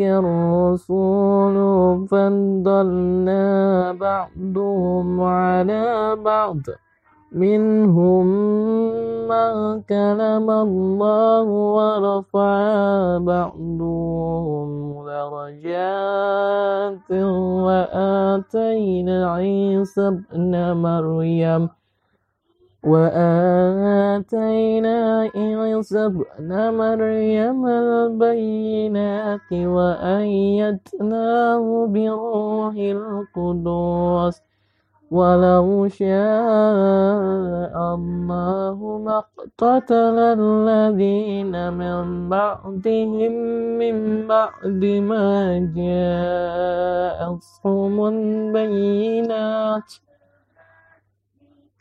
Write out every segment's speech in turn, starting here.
الرسول فضلنا بعضهم على بعض. منهم من كلم الله ورفع بعضهم درجات وآتينا عيسى ابن مريم. وآتينا عيسى ابن مريم البينات وأيدناه بروح القدس ولو شاء الله ما اقتتل الذين من بعدهم من بعد ما جاءتهم البينات.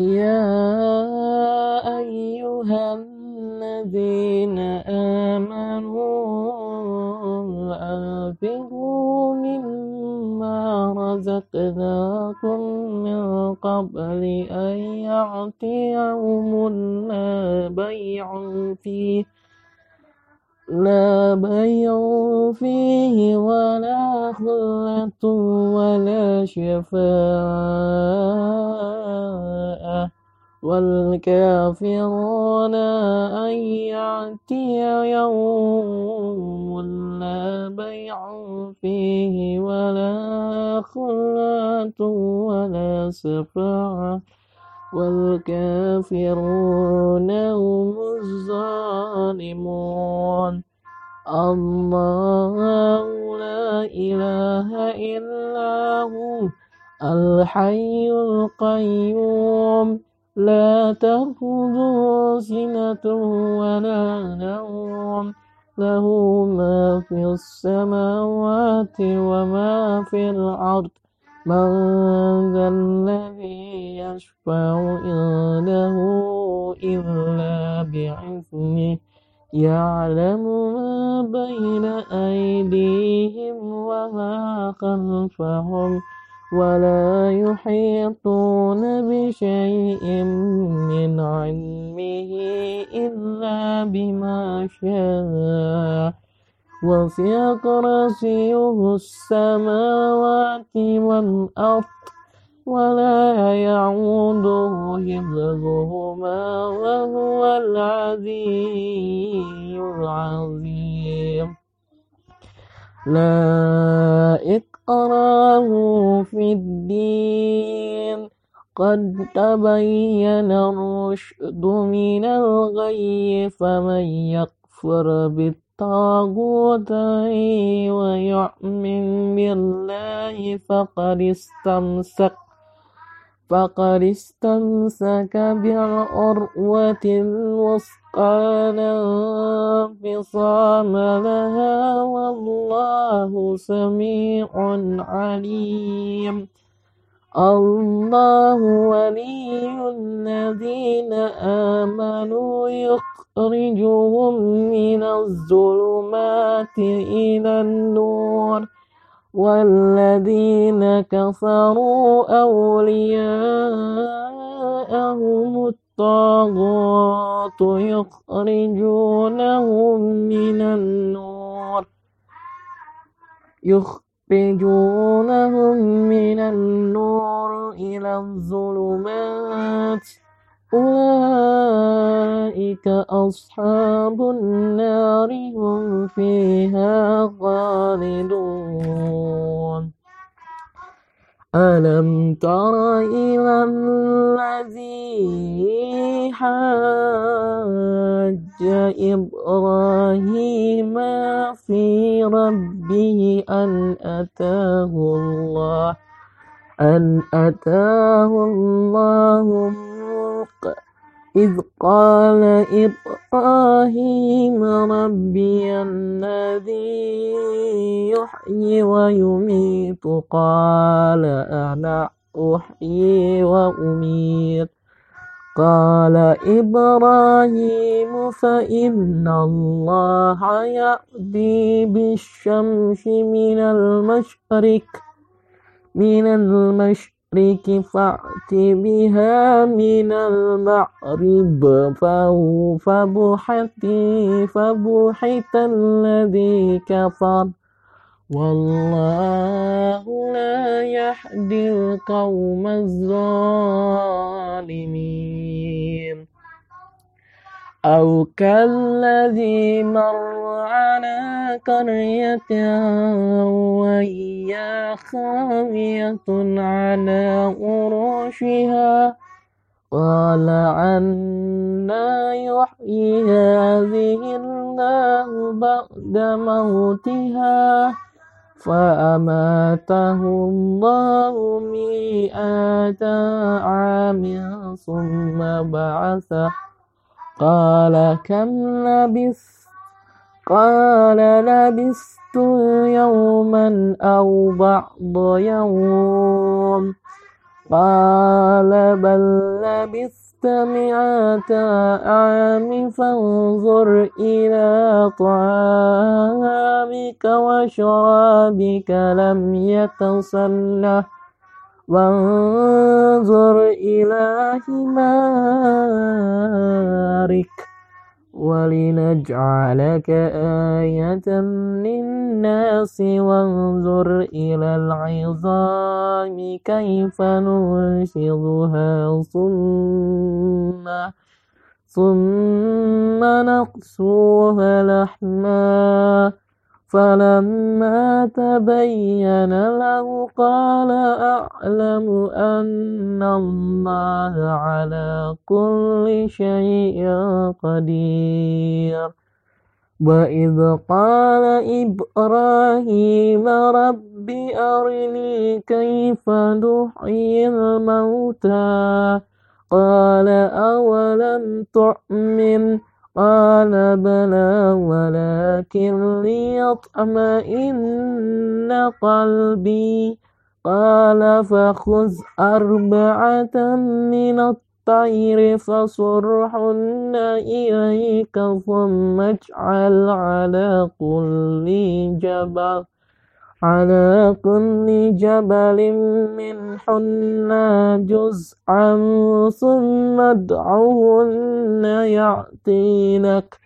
يا أيها الذين آمنوا أنفقوا مما رزقناكم من قبل أن يأتي يوم لا بيع فيه لا بيع فيه ولا خلة ولا شفاعة. والكافرون أن يأتي يوم لا بيع فيه ولا خلة ولا شفاعة والكافرون هم الظالمون. الله لا إله إلا هو الحي القيوم. لا تأخذه سنة ولا نوم. له ما في السماوات وما في الأرض. من ذا الذي يشفع عنده إلا بإذنه. يعلم ما بين أيديهم وما خلفهم. ولا يحيطون بشيء من علمه إلا بما شاء. وسع كرسيه السماوات والأرض ولا يعوده حفظهما وهو العلي العظيم. لا إكراه في الدين. قد تبين الرشد من الغي فمن يكفر بالطاغوت ويؤمن بالله فقد استمسك فقد استمسك بالعروة الوثقى لا انفصام لها والله سميع عليم. الله ولي الذين آمنوا يخرجهم من الظلمات إلى النور. والذين كفروا أولياءهم الطاغوت يخرجونهم من النور. يخرجونهم من النور إلى الظلمات. أولئك أصحاب النار هم فيها خالدون. ألم تر إلى الذي حاج إبراهيم في ربه أن أتاه الله أن أتاه الله إذ قال إبراهيم ربي الذي يحيي ويميت قال أنا أحيي وأميت قال إبراهيم فإن الله يأتي بالشمس من المشرق من المشرق فأت بها من المغرب فبحت فبحت الذي كفر. والله لا يهدي القوم الظالمين. أو كالذي مر على قرية وهي خاوية على عروشها قال عنا يحيي هذه الله بعد موتها فأماته الله مئة عام ثم بعثه قال كم لبثت؟ قال لبثت يوما أو بعض يوم. قال بل لبثت مئة عام فانظر إلى طعامك وشرابك لم يتصنه وانظر إلى حمارك ولنجعلك آية للناس. وانظر إلى العظام كيف ننشدها ثم ثم نقصوها لحما. فلما تبين له قال أعلم أن الله على كل شيء قدير. وإذ قال إبراهيم رب أرني كيف نحيي الموتى؟ قال أولم تؤمن قال بلى ولكن ليطمئن قلبي. قال فخذ أربعة من الطير فصرحن إليك ثم اجعل على كل جبل. على كل جبل منهن جزءا ثم ادعهن يأتينك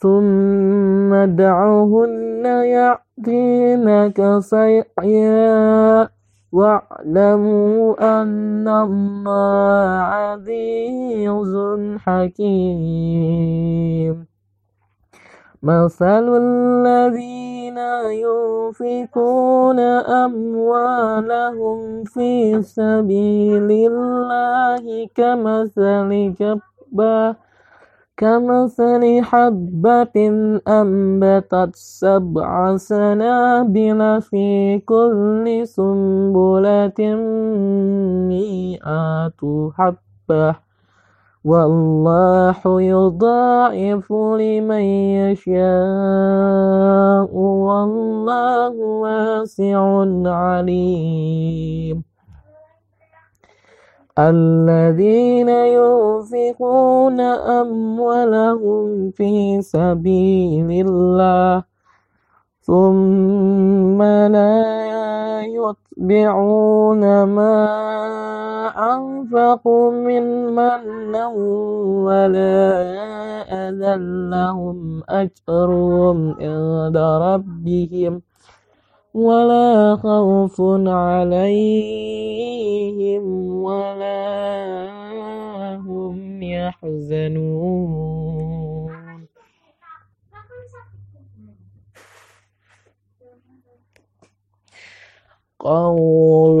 ثم ادعهن يأتينك سعيا واعلموا أن الله عزيز حكيم. مثل الذين ينفقون أموالهم في سبيل الله كمثل جبة كمثل حبة أنبتت سبع سنابل في كل سنبلة مئة حبة. والله يضاعف لمن يشاء والله واسع عليم. الذين ينفقون أموالهم في سبيل الله ثم لا يتبعون ما أنفقوا من من ولا أذى لهم أجرهم عند ربهم ولا خوف عليهم ولا هم يحزنون. قول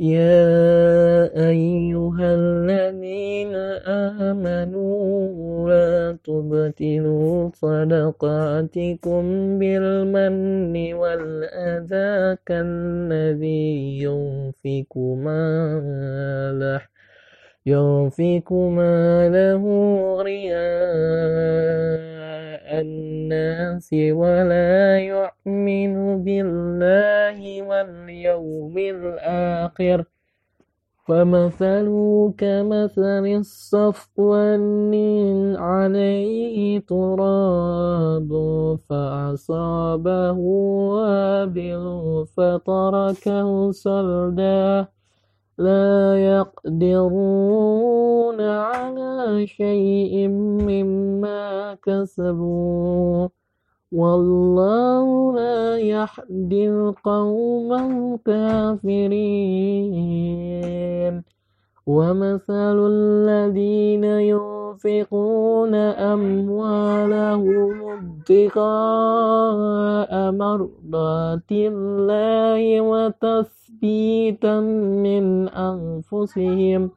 يا أيها الذين آمنوا لا تبتلوا صدقاتكم بالمن والأذى كالذي ينفق ماله ينفق ماله رياء الناس ولا يؤمن بالله واليوم الآخر. فمثله كمثل الصفوان عليه تراب فأصابه وابل فتركه صلدا لا يقدرون على شيء مما كسبوا. والله لا يهدي القوم الكافرين. ومثل الذين ينفقون أموالهم ابتغاء مرضات الله وتثبيتا من أنفسهم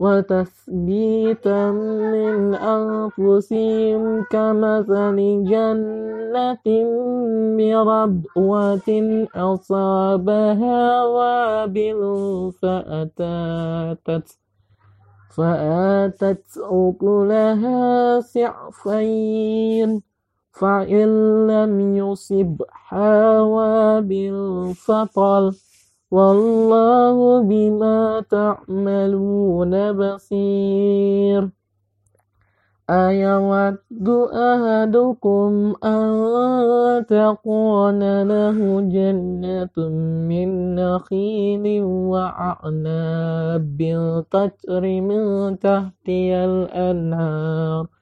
وتثبيتا من أنفسهم كمثل جنة بربوة أصابها وابل فأتت فآتت أكلها سعفين فإن لم يصبها وابل فطل والله بما تعملون بصير. أيود أحدكم أن تكون له جنة من نخيل وأعناب تجري من تحتها الأنهار.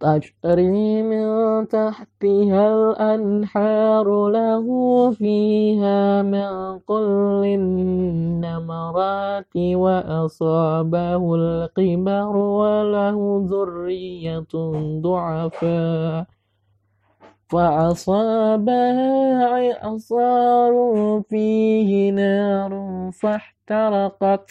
تجري من تحتها الأنحار له فيها من كل النمرات وأصابه القمر وله ذرية ضعفاء. فأصابها إعصار فيه نار فاحترقت.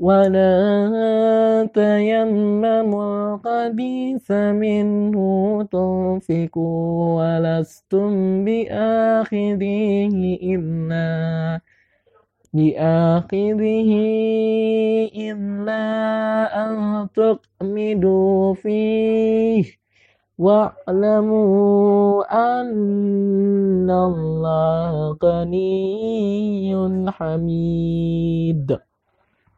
ولا تيمموا الخبيث منه تنفقوا ولستم بآخذه إلا بآخذه إلا أن تقمدوا فيه واعلموا أن الله غني حميد.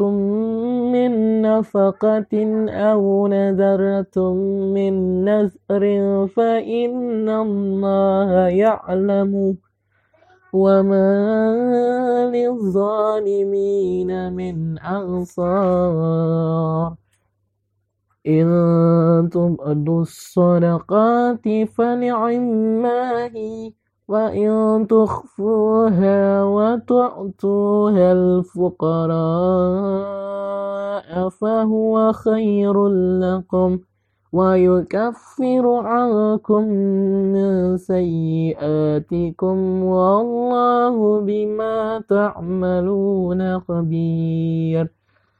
أنفقتم من نفقة أو نذرتم من نذر فإن الله يعلم وما للظالمين من أنصار إن تبدوا الصدقات فنعما هي وإن تخفوها وتؤتوها الفقراء فهو خير لكم ويكفر عنكم من سيئاتكم والله بما تعملون خبير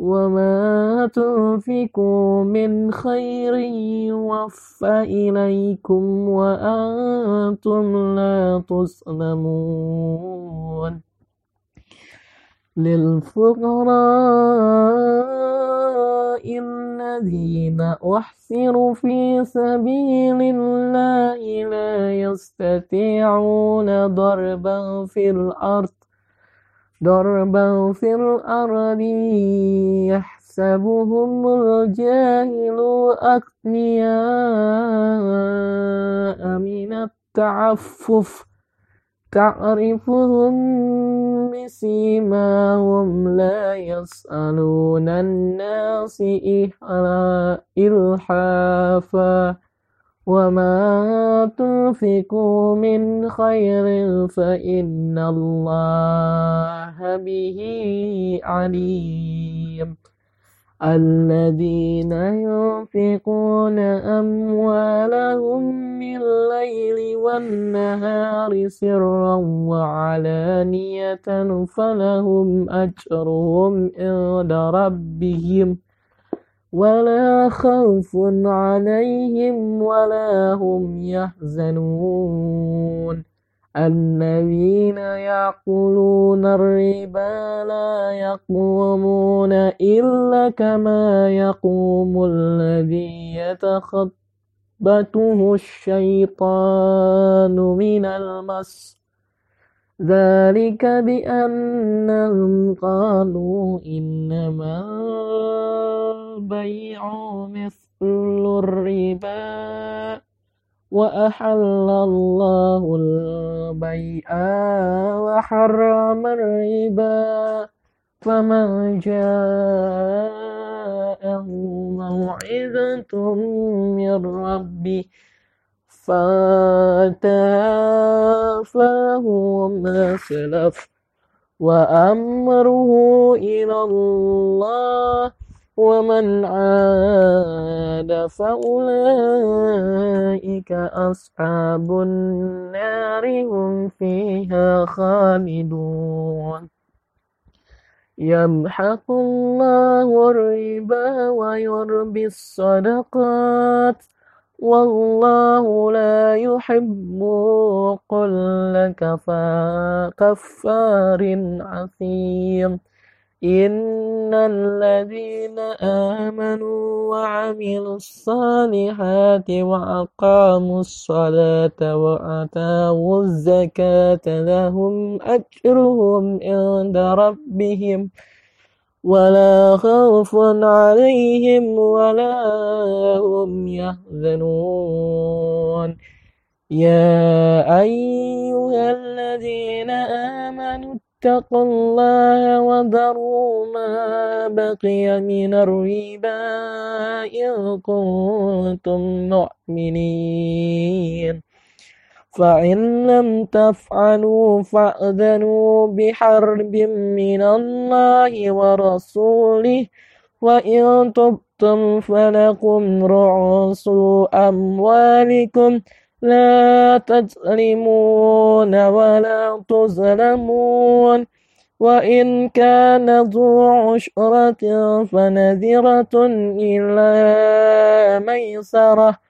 وما تنفقوا من خير يوفى إليكم وأنتم لا تظلمون للفقراء الذين أحسروا في سبيل الله لا يستطيعون ضربا في الأرض ضربا في الأرض يحسبهم الجاهل أغنياء من التعفف. تعرفهم بسيماهم لا يسألون الناس إلحافا. وما تنفقوا من خير فإن الله به عليم الذين ينفقون أموالهم بالليل والنهار سرا وعلانية فلهم أجرهم عند ربهم ولا خوف عليهم ولا هم يحزنون. الذين يأكلون الربا لا يقومون إلا كما يقوم الذي يتخبطه الشيطان من المس ذلك بأنهم قالوا إنما البيع مثل الربا وأحل الله البيع وحرم الربا فمن جاءه موعظة من ربه فاتاه فهو ما سلف وأمره إلى الله ومن عاد فأولئك أصحاب النار هم فيها خالدون. يمحق الله الربا ويربي الصدقات والله لا يحب كل كفار عظيم إن الذين آمنوا وعملوا الصالحات وأقاموا الصلاة وآتوا الزكاة لهم أجرهم عند ربهم ولا خوف عليهم ولا هم يحزنون. يا أيها الذين آمنوا اتقوا الله وذروا ما بقي من الربا إن كنتم مؤمنين. فإن لم تفعلوا فأذنوا بحرب من الله ورسوله وإن تبتم فلكم رؤوس أموالكم لا تظلمون ولا تظلمون وإن كان ذو عشرة فنذرة إلى ميسرة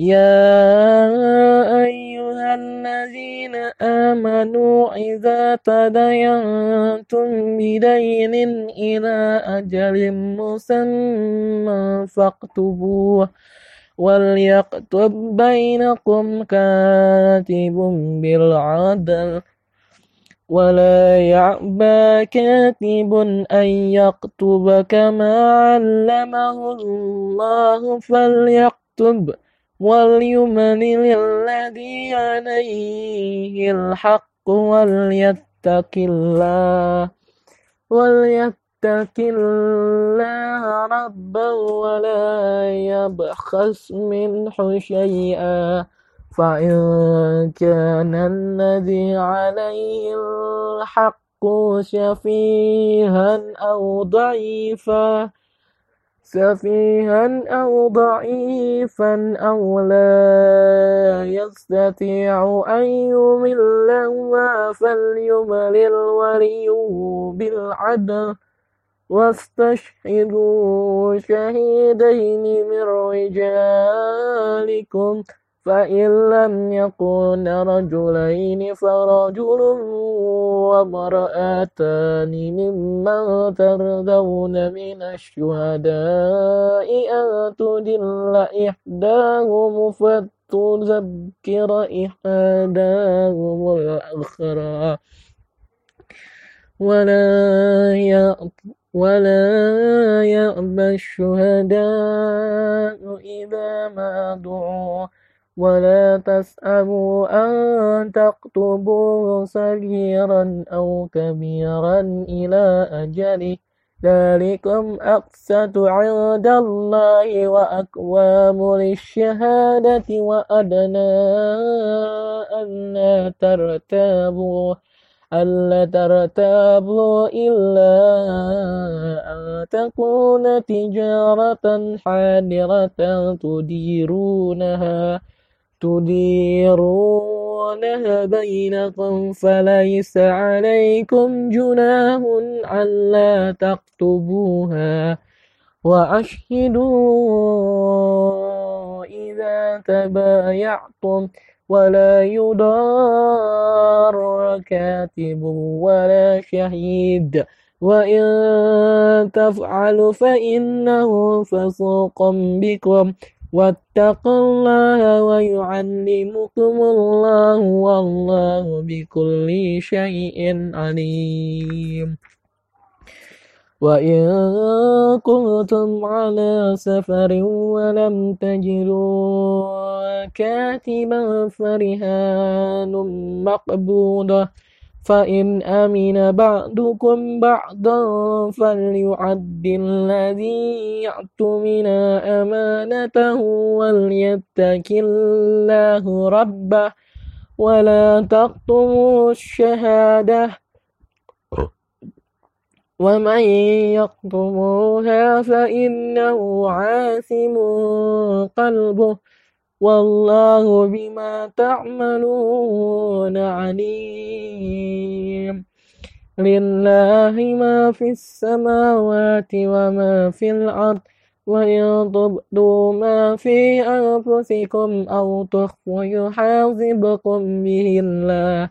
يا أيها الذين آمنوا إذا تدينتم بدين إلى أجل مسمى فاكتبوه وليكتب بينكم كاتب بالعدل ولا يعبى كاتب أن يكتب كما علمه الله فليكتب وليملل الذي عليه الحق وليتق الله وليتق الله ربا ولا يبخس منه شيئا. فإن كان الذي عليه الحق شفيها أو ضعيفا سفيها أو ضعيفا أو لا يستطيع أن يمل فليملل ولي بالعدل واستشهدوا شهيدين من رجالكم. فإن لم يكن رجلين فرجل وامرأتان ممن ترضون من الشهداء أن تدل إحداهم فتذكر إحداهم الأخرى ولا ولا يأبى الشهداء إذا ما دعوا ولا تسأموا أن تكتبوه صغيرا أو كبيرا إلى أجله ذلكم أقسط عند الله وأقوام للشهادة وأدنى ألا ترتابوا ألا ترتابوا إلا أن تكون تجارة حاضرة تديرونها تديرونها بينكم فليس عليكم جناه ألا تكتبوها. وأشهدوا إذا تبايعتم ولا يضار كاتب ولا شهيد. وإن تفعلوا فإنه فسوق بكم. واتقوا الله ويعلمكم الله والله بكل شيء عليم. وإن كنتم على سفر ولم تجدوا كاتبا فرهان مقبوضة فإن أمن بعضكم بعضا فليعد الذي يأتمن أمانته وليتك الله ربه ولا تقتموا الشهادة ومن يقتموها فإنه عاثم قلبه والله بما تعملون عليم. لله ما في السماوات وما في الأرض وإن تبدوا ما في أنفسكم أو تخفوا يحاسبكم به الله.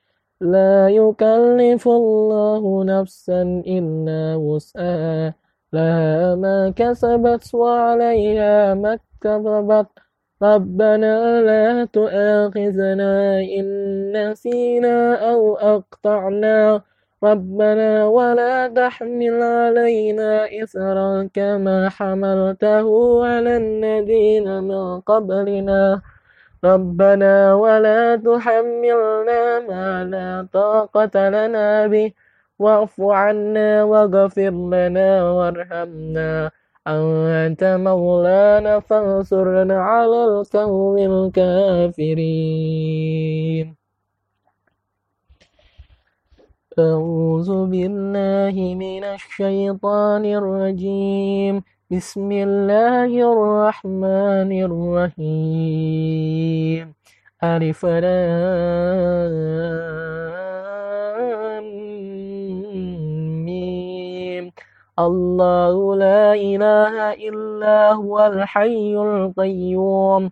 لا يكلف الله نفسا إلا وسعها. لها ما كسبت وعليها ما اكتسبت. ربنا لا تؤاخذنا إن نسينا أو أقطعنا ربنا ولا تحمل علينا إثرا كما حملته على الذين من قبلنا. ربنا ولا تحملنا ما لا طاقة لنا به. واعف عنا واغفر لنا وارحمنا. أنت مولانا فانصرنا على القوم الكافرين. أعوذ بالله من الشيطان الرجيم. بسم الله الرحمن الرحيم. ألف ميم. الله لا إله إلا هو الحي القيوم.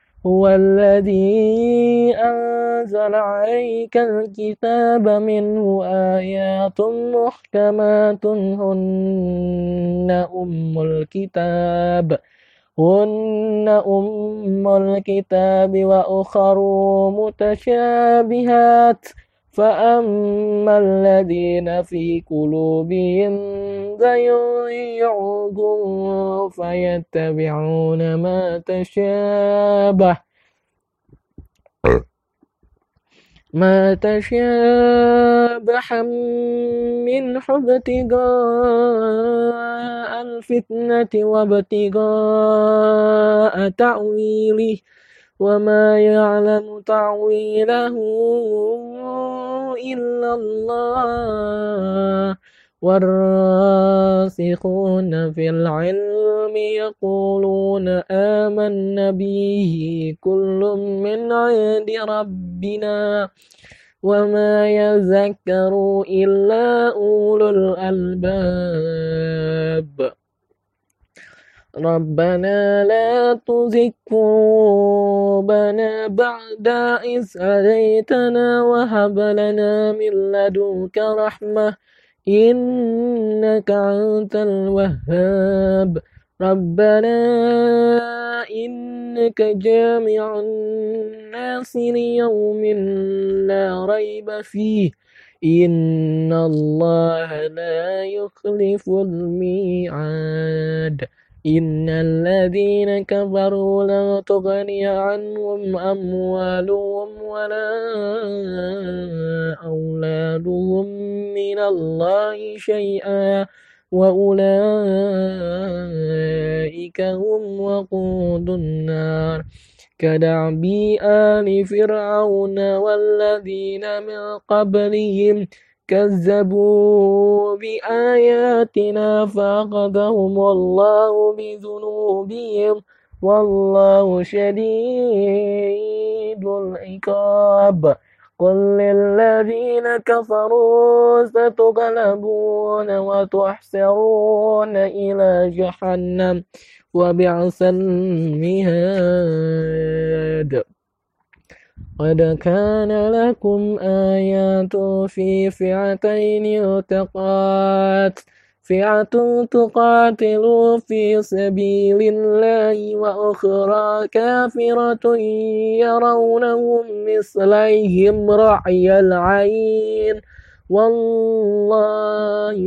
هو الذي أنزل عليك الكتاب منه آيات محكمات هن أم الكتاب هن أم الكتاب وأخر متشابهات. فأما الذين في قلوبهم زيغ فيتبعون ما تشابه ما تشابه من ابتغاء الفتنة وابتغاء تأويله وما يعلم تعويله إلا الله والراسخون في العلم يقولون آمنا به كل من عند ربنا وما يذكر إلا أولو الألباب ربنا لا تزغ قلوبنا بعد إذ هديتنا وهب لنا من لدنك رحمة إنك أنت الوهاب. ربنا إنك جامع الناس ليوم لا ريب فيه. إن الله لا يخلف الميعاد. إن الذين كفروا لا تغني عنهم أموالهم ولا أولادهم من الله شيئا وأولئك هم وقود النار كدعب آل فرعون والذين من قبلهم كذبوا بآياتنا فأخذهم الله بذنوبهم والله شديد العقاب. قل للذين كفروا ستغلبون وتحسرون إلى جهنم وبعث المهاد. قد كان لكم آيات في فئتين التقات فئة تقاتل في سبيل الله وأخرى كافرة يرونهم مثليهم رعي العين والله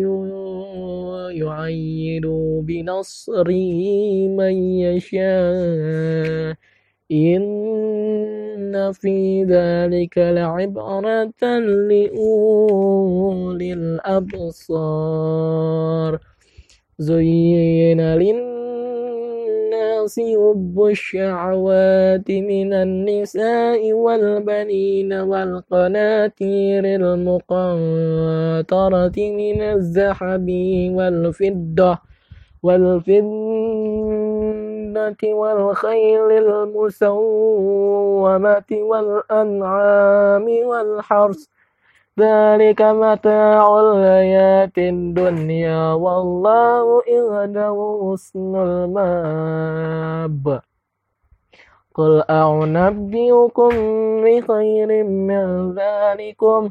يعيد بنصره من يشاء إن في ذلك لعبرة لأولي الأبصار زين للناس حب الشهوات من النساء والبنين والقناطير المقنطرة من الذهب والفضة والفضة والخيل المسومة والأنعام والحرث. ذلك متاع الحياة الدنيا والله عنده حسن المآب. قل أعنبئكم بخير من ذلكم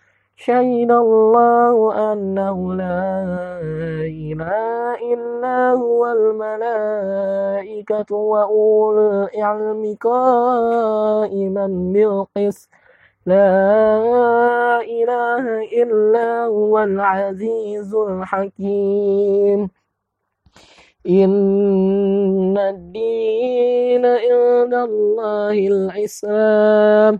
شهد الله أنه لا إله إلا هو الملائكة وأولو العلم قائما بالقسط. لا إله إلا هو العزيز الحكيم. إن الدين عند الله الإسلام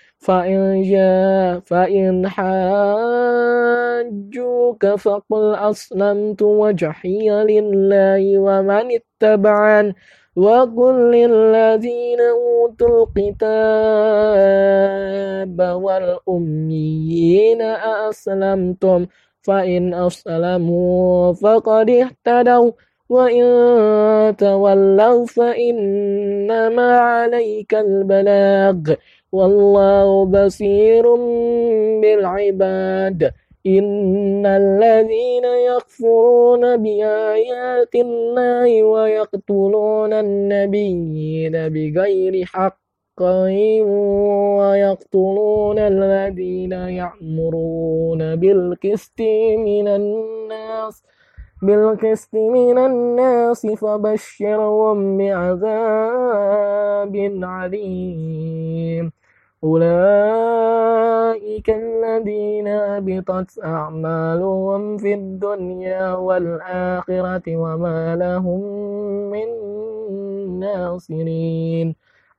فإن جاء فإن حاجوك فقل أسلمت وجهي لله ومن اتبعن وقل للذين أوتوا الكتاب والأميين أسلمتم فإن أسلموا فقد اهتدوا وإن تولوا فإنما عليك البلاغ والله بصير بالعباد إن الذين يكفرون بآيات الله ويقتلون النبيين بغير حق ويقتلون الذين يأمرون بالقسط من الناس بالقسط من الناس فبشرهم بعذاب عليم. أولئك الذين هبطت أعمالهم في الدنيا والآخرة وما لهم من ناصرين.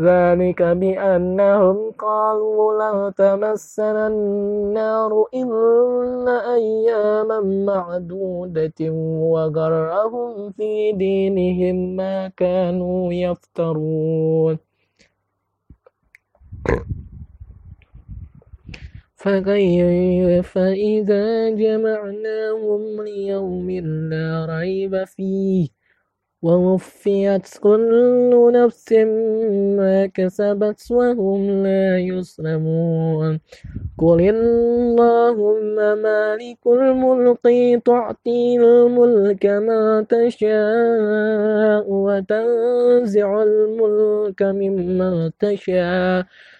ذلك بأنهم قالوا لا تمسنا النار إلا أياما معدودة وغرهم في دينهم ما كانوا يفترون. فكيف إذا جمعناهم ليوم لا ريب فيه؟ ووفيت كل نفس ما كسبت وهم لا يظلمون قل اللهم مالك الملك تعطي الملك ما تشاء وتنزع الملك مما تشاء.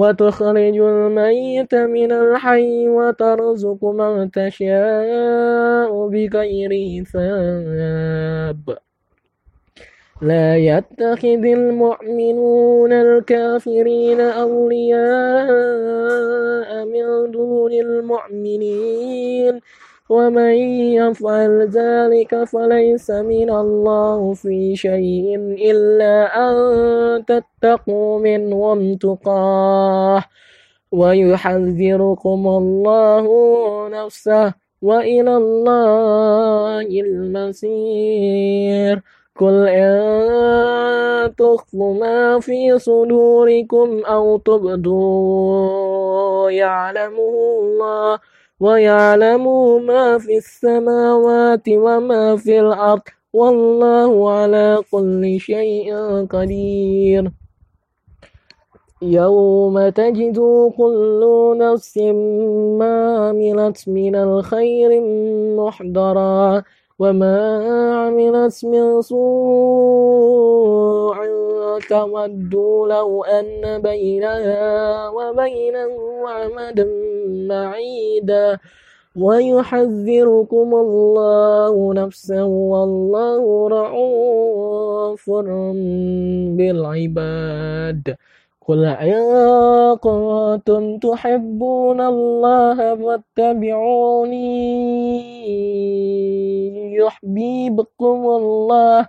وتخرج الميت من الحي وترزق من تشاء بغير حساب. لا يتخذ المؤمنون الكافرين أولياء من دون المؤمنين. ومن يفعل ذلك فليس من الله في شيء إلا أن تتقوا منهم تقاه ويحذركم الله نفسه وإلى الله المصير. قل إن تخفوا ما في صدوركم أو تبدوا يعلمه الله ويعلم ما في السماوات وما في الأرض والله على كل شيء قدير. يوم تجد كل نفس ما عملت من الخير محضرا وما عملت من سوء تود لو أن بينها وبينه عمدا بعيدا ويحذركم الله نفسا والله رعوف بالعباد. قل إن كنتم تحبون الله فاتبعوني. يحببكم الله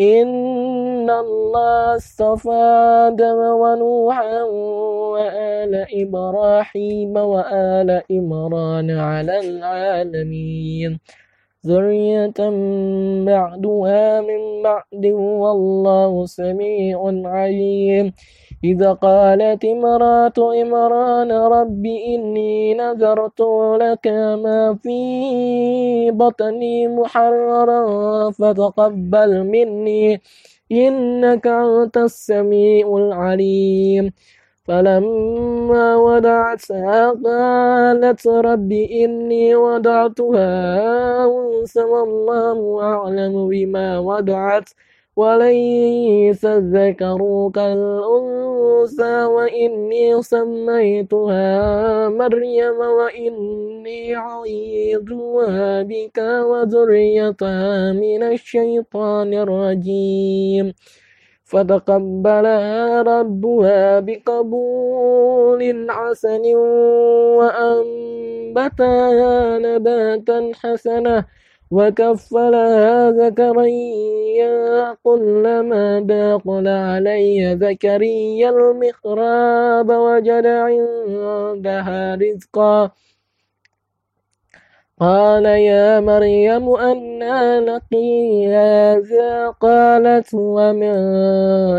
إن الله اصطفى آدم ونوحا وآل إبراهيم وآل إمران على العالمين. ذرية بعدها من بعد والله سميع عليم. إذا قالت امرأة إمران رب إني نذرت لك ما في بطني محررا فتقبل مني. إنك أنت السميع العليم. فلما ودعتها قالت رب إني ودعتها أنثى والله أعلم بما ودعت وليس الذكر كالأنثى وإني سميتها مريم وإني عيذها بك وذريتها من الشيطان الرجيم. فتقبلها ربها بقبول حسن وأنبتها نباتا حسنا وكفلها زكريا كلما داخل علي زكريا المخراب وجد عندها رزقا قال يا مريم أنى لك هذا قالت ومن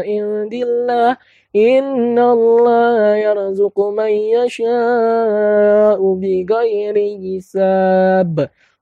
عند الله إن الله يرزق من يشاء بغير حساب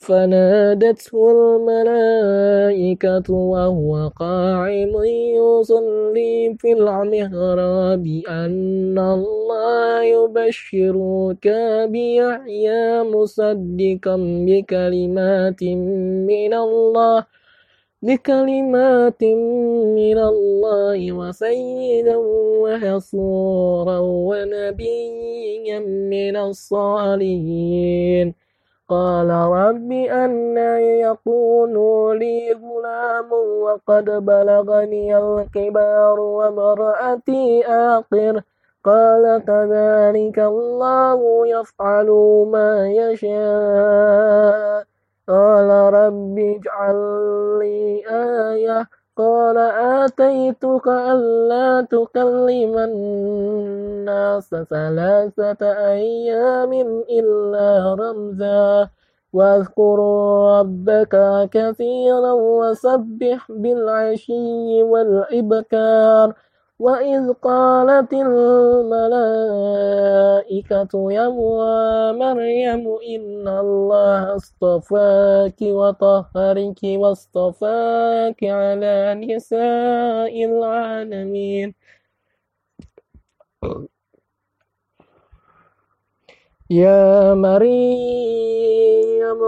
فنادته الملائكة وهو قاعد يصلي في المحراب أن الله يبشرك بيحيى مصدقا بكلمات من الله بكلمات من الله وسيدا وحصورا ونبيا من الصالحين. قال رب أن يكون لي غلام وقد بلغني الكبار وامرأتي آخر. قال كذلك الله يفعل ما يشاء. قال رب اجعل لي آية قال آتيتك ألا تكلم الناس ثلاثة أيام إلا رمزا. واذكر ربك كثيرا وسبح بالعشي والإبكار. وإذ قالت الملائكة يا مريم إن الله اصطفاك وطهرك واصطفاك على نساء العالمين. يا مريم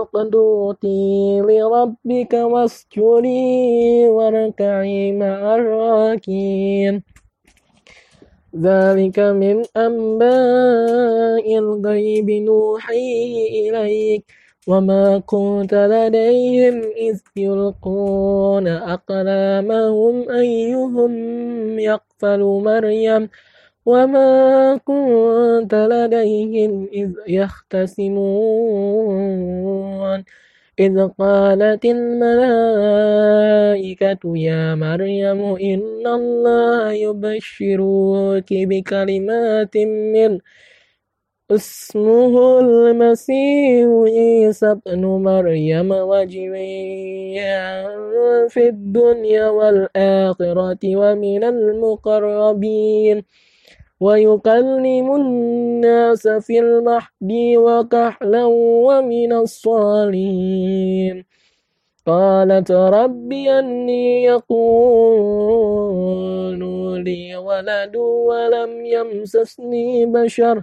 اقنتي لربك واسجدي واركعي مع الراكين ذلك من أنباء الغيب نوحي إليك. وما كنت لديهم إذ يلقون أقلامهم أيهم يقفل مريم. وما كنت لديهم إذ يختصمون. إذ قالت الملائكة يا مريم إن الله يبشرك بكلمات من اسمه المسيح عيسى ابن مريم وجويا في الدنيا والآخرة ومن المقربين. ويكلم الناس في المهد وكحلا ومن الصالحين. قالت رب أني يكون لي ولد ولم يمسسني بشر.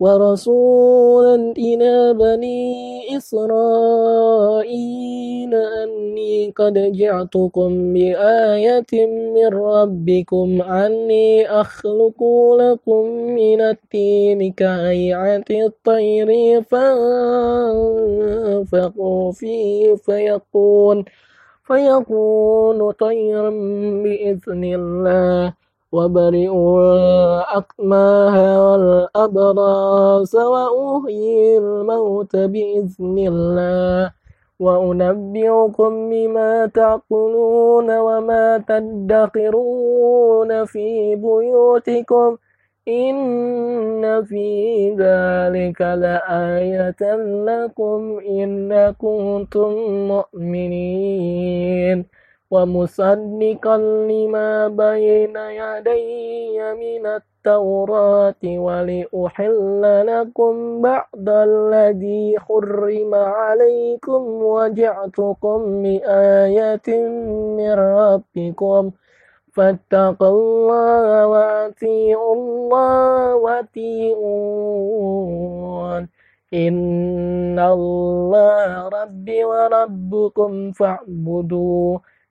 ورسولا إلى بني إسرائيل أني قد جعتكم بآية من ربكم أني أخلق لكم من التين كهيئة الطير فأنفقوا فيه فيكون فيكون طيرا بإذن الله. وبرئوا الأكماه والأبراس وأحيي الموت بإذن الله وأنبئكم بما تأكلون وما تدخرون في بيوتكم إن في ذلك لآية لكم إن كنتم مؤمنين ومصدقا لما بين يدي من التوراة ولأحل لكم بعد الذي حرم عليكم وجعتكم بآية من ربكم. فاتقوا الله وأطيعوا الله وأطيعون. إن الله ربي وربكم فاعبدوه.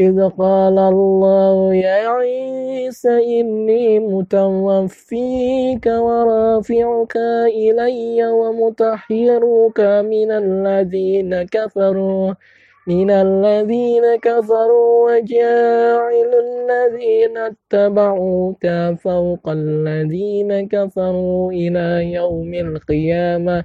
إذ قال الله يا عيسى إني متوفيك ورافعك إلي ومطهرك من الذين كفروا من الذين كفروا وجاعل الذين اتبعوك فوق الذين كفروا إلى يوم القيامة.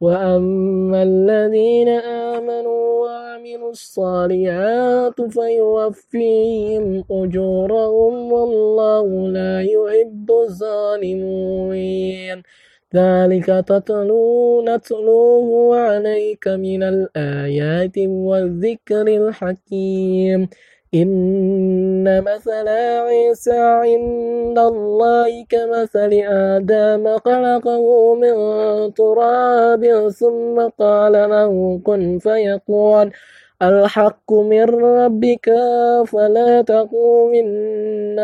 وأما الذين آمنوا وعملوا الصالحات فيوفيهم أجورهم والله لا يحب الظالمين ذلك تتلو نتلوه عليك من الآيات والذكر الحكيم. إن مثل عيسى عند الله كمثل آدم خلقه من تراب ثم قال له كن فيكون الحق من ربك فلا تكن من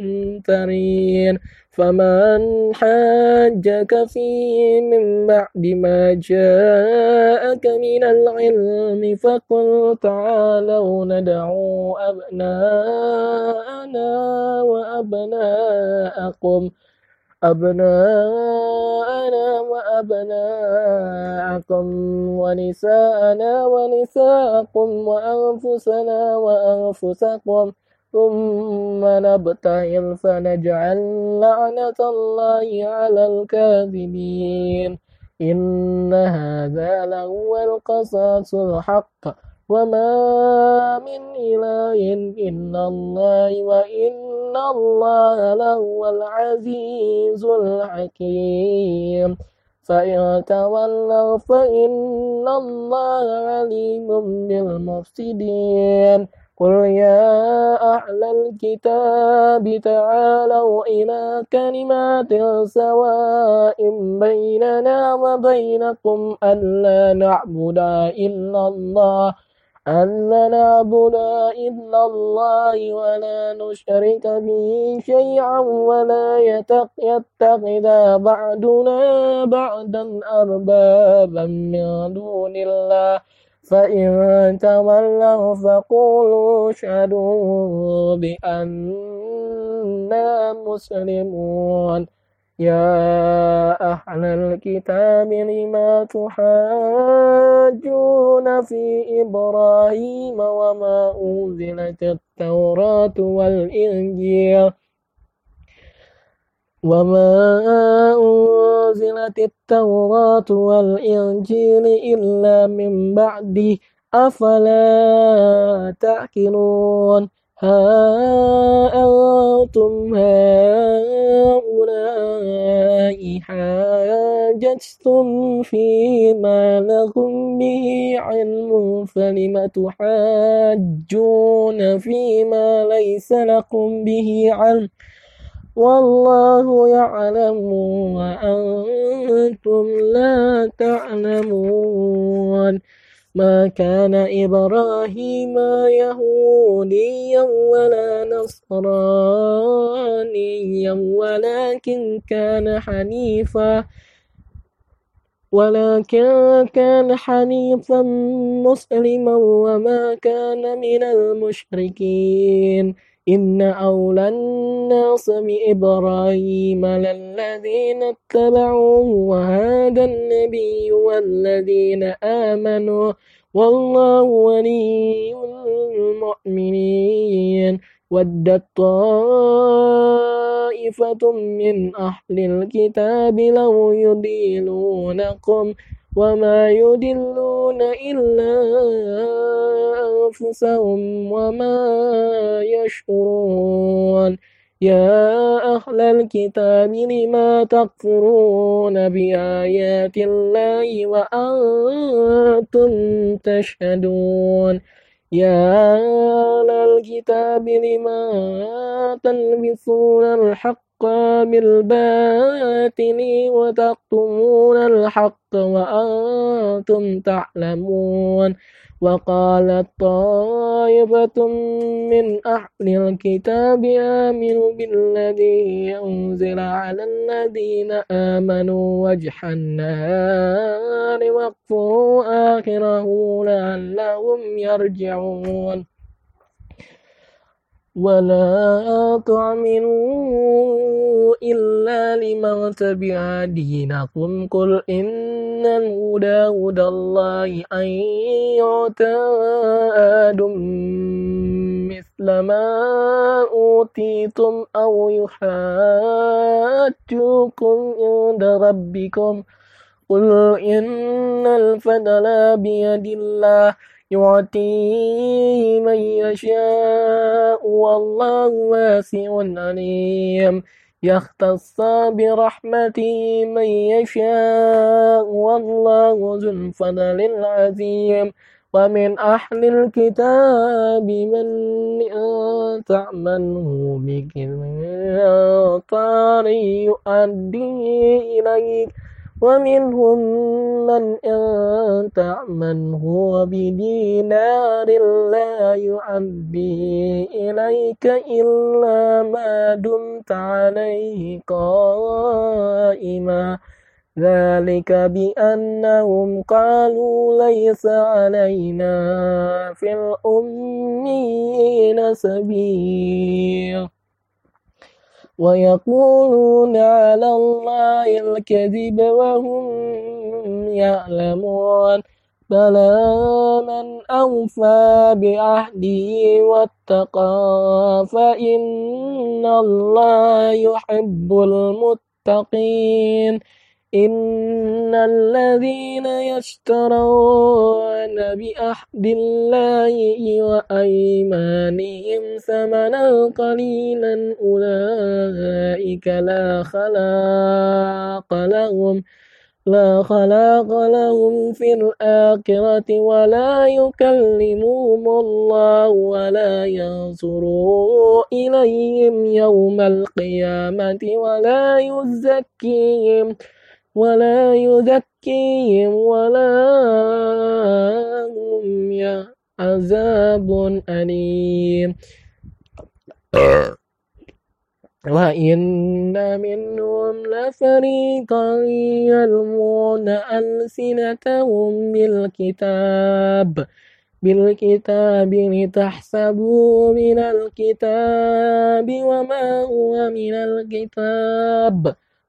الممترين فمن حاجك فيه من بعد ما جاءك من العلم فقل تعالوا ندعو أبناءنا وأبناءكم أبناءنا وأبناءكم ونساءنا ونساءكم وأنفسنا وأنفسكم ثم نبتهل فنجعل لعنة الله على الكاذبين. إن هذا لهو القصاص الحق. وما من إله إلا الله وإن الله لهو العزيز الحكيم. فإن تولوا فإن الله عليم بالمفسدين. قل يا أهل الكتاب تعالوا إلى كلمات سواء بيننا وبينكم ألا نعبد إلا الله ألا نعبد إلا الله ولا نشرك به شيئا ولا يتخذ بعدنا بعدا أربابا من دون الله. فإن تولوا فقولوا اشهدوا بأننا مسلمون يا أهل الكتاب لما تحاجون في إبراهيم وما أنزلت التوراة والإنجيل وما أنزلت التوراة والإنجيل إلا من بعده أفلا تأكلون ها أنتم هؤلاء حاججتم فيما لكم به علم فلم تحاجون فيما ليس لكم به علم والله يعلم وأنتم لا تعلمون ما كان إبراهيم يهوديا ولا نصرانيا ولكن كان حنيفا ولكن كان حنيفا مسلما وما كان من المشركين. إن أولى الناس بإبراهيم للذين اتبعوه وهذا النبي والذين آمنوا والله ولي المؤمنين ودت طائفة من أهل الكتاب لو يدينونكم وما يدلون إلا أنفسهم وما يشعرون. يا أهل الكتاب لما تكفرون بآيات الله وأنتم تشهدون؟ يا أهل الكتاب لما تلبسون الحق بالباطل وتكتمون الحق وأنتم تعلمون. وقالت طائفة من أهل الكتاب آمنوا بالذي أنزل على الذين آمنوا وجه النهار واكفروا آخره لعلهم يرجعون. ولا تعملوا إلا لمن تبع دينكم قل إن الهدى هدى الله أن يؤتى آدم مثل ما أوتيتم أو يحاجوكم عند ربكم قل إن الفضل بيد الله يعطيه من يشاء والله واسع عليم. يختص برحمته من يشاء والله ذو الفضل العظيم. ومن أهل الكتاب من تعمله بكثير يؤدي إليك. ومنهم من إن تعمنه بدينار لا يعبي إليك إلا ما دمت عليه قائما. ذلك بأنهم قالوا ليس علينا في الأمين سبيل. ويقولون على الله الكذب وهم يعلمون. بلى من أوفى بعهده واتقى فإن الله يحب المتقين. إن الذين يشترون بأحد الله وأيمانهم ثمنا قليلا أولئك لا خلاق لهم لا خلاق لهم في الآخرة ولا يكلمهم الله ولا ينصروا إليهم يوم القيامة ولا يزكيهم ولا يزكيهم ولا هم عذاب أليم. وإن منهم لفريقا يلمون ألسنتهم بالكتاب بالكتاب لتحسبوا من الكتاب وما هو من الكتاب.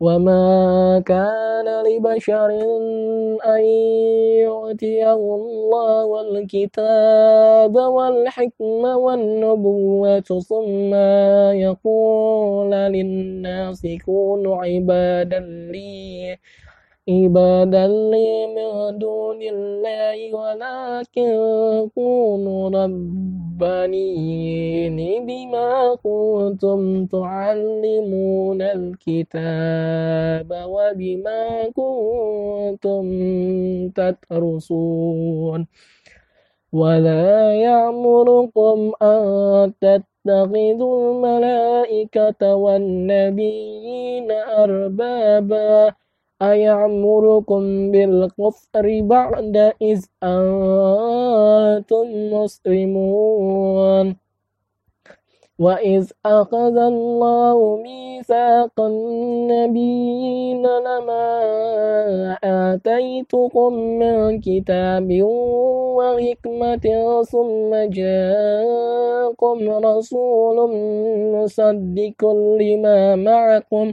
وما كان لبشر أن يؤتيه الله الكتاب والحكمة والنبوة ثم يقول للناس كونوا عبادا لي عبادا لي من دون الله ولكن كونوا ربانيين بما كنتم تعلمون الكتاب وبما كنتم تدرسون. ولا يأمركم أن تتخذوا الملائكة والنبيين أربابا. أيعمركم بالكفر بعد إذ أنتم مسلمون؟ وإذ أخذ الله ميثاق النبيين لما آتيتكم من كتاب وحكمة ثم جاءكم رسول مصدق لما معكم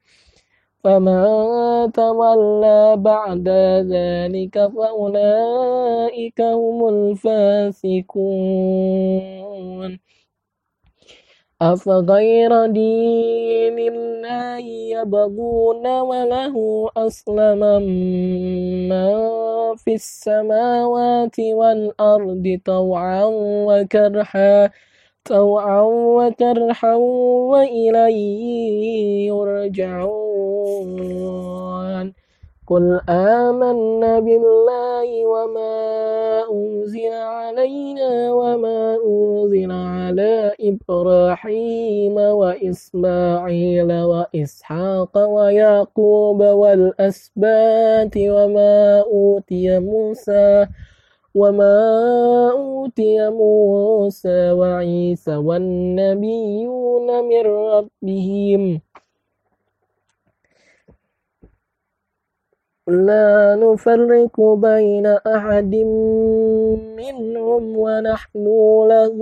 فمن تولى بعد ذلك فأولئك هم الفاسقون أفغير دين الله يبغون وله أسلم من في السماوات والأرض طوعا وكرحا طوعا وكرحا وإليه يرجعون. قل آمنا بالله وما أنزل علينا وما أنزل على إبراهيم وإسماعيل وإسحاق ويعقوب والأسبات وما أوتي موسى وما أوتي موسى وعيسى والنبيون من ربهم لا نفرق بين أحد منهم ونحن له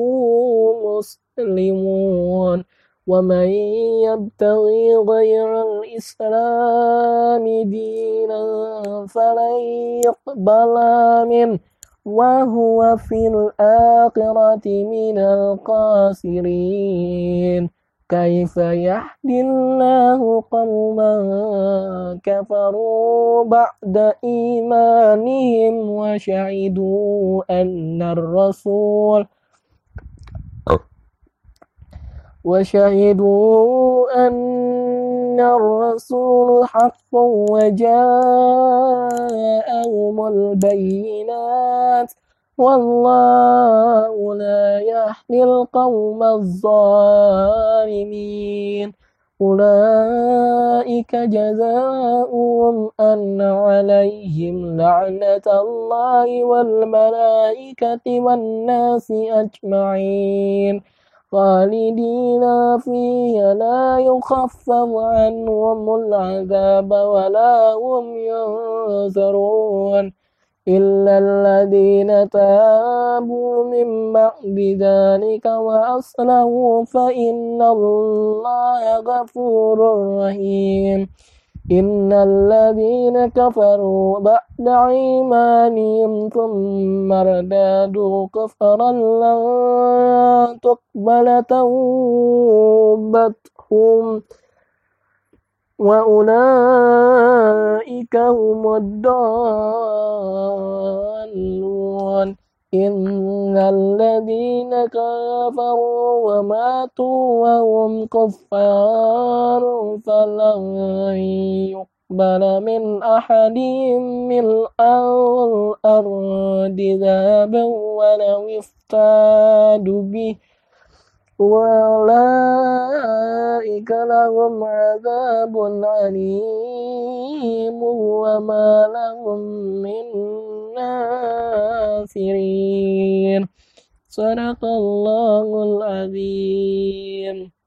مسلمون ومن يبتغي غير الإسلام دينا فلن يقبل منه وهو في الآخرة من الخاسرين. كيف يهدي الله قوما كفروا بعد إيمانهم وشهدوا أن الرسول وشهدوا أن الرسول حق وجاءهم البينات والله لا يهدي القوم الظالمين أولئك جزاؤهم أن عليهم لعنة الله والملائكة والناس أجمعين خالدين فيها لا يخفف عنهم العذاب ولا هم ينصرون إلا الذين تابوا من بعد ذلك وأصلحوا فإن الله غفور رحيم. إن الذين كفروا بعد إيمانهم ثم ارتدوا كفرا لن تقبل توبتهم وأولئك هم الضالون إن الذين كفروا وماتوا وهم كفار فلن يقبل من أحدهم من الأرض ذهبا ولو افتادوا به أولئك لهم عذاب عليم وما لهم من ناصرين صدق الله العظيم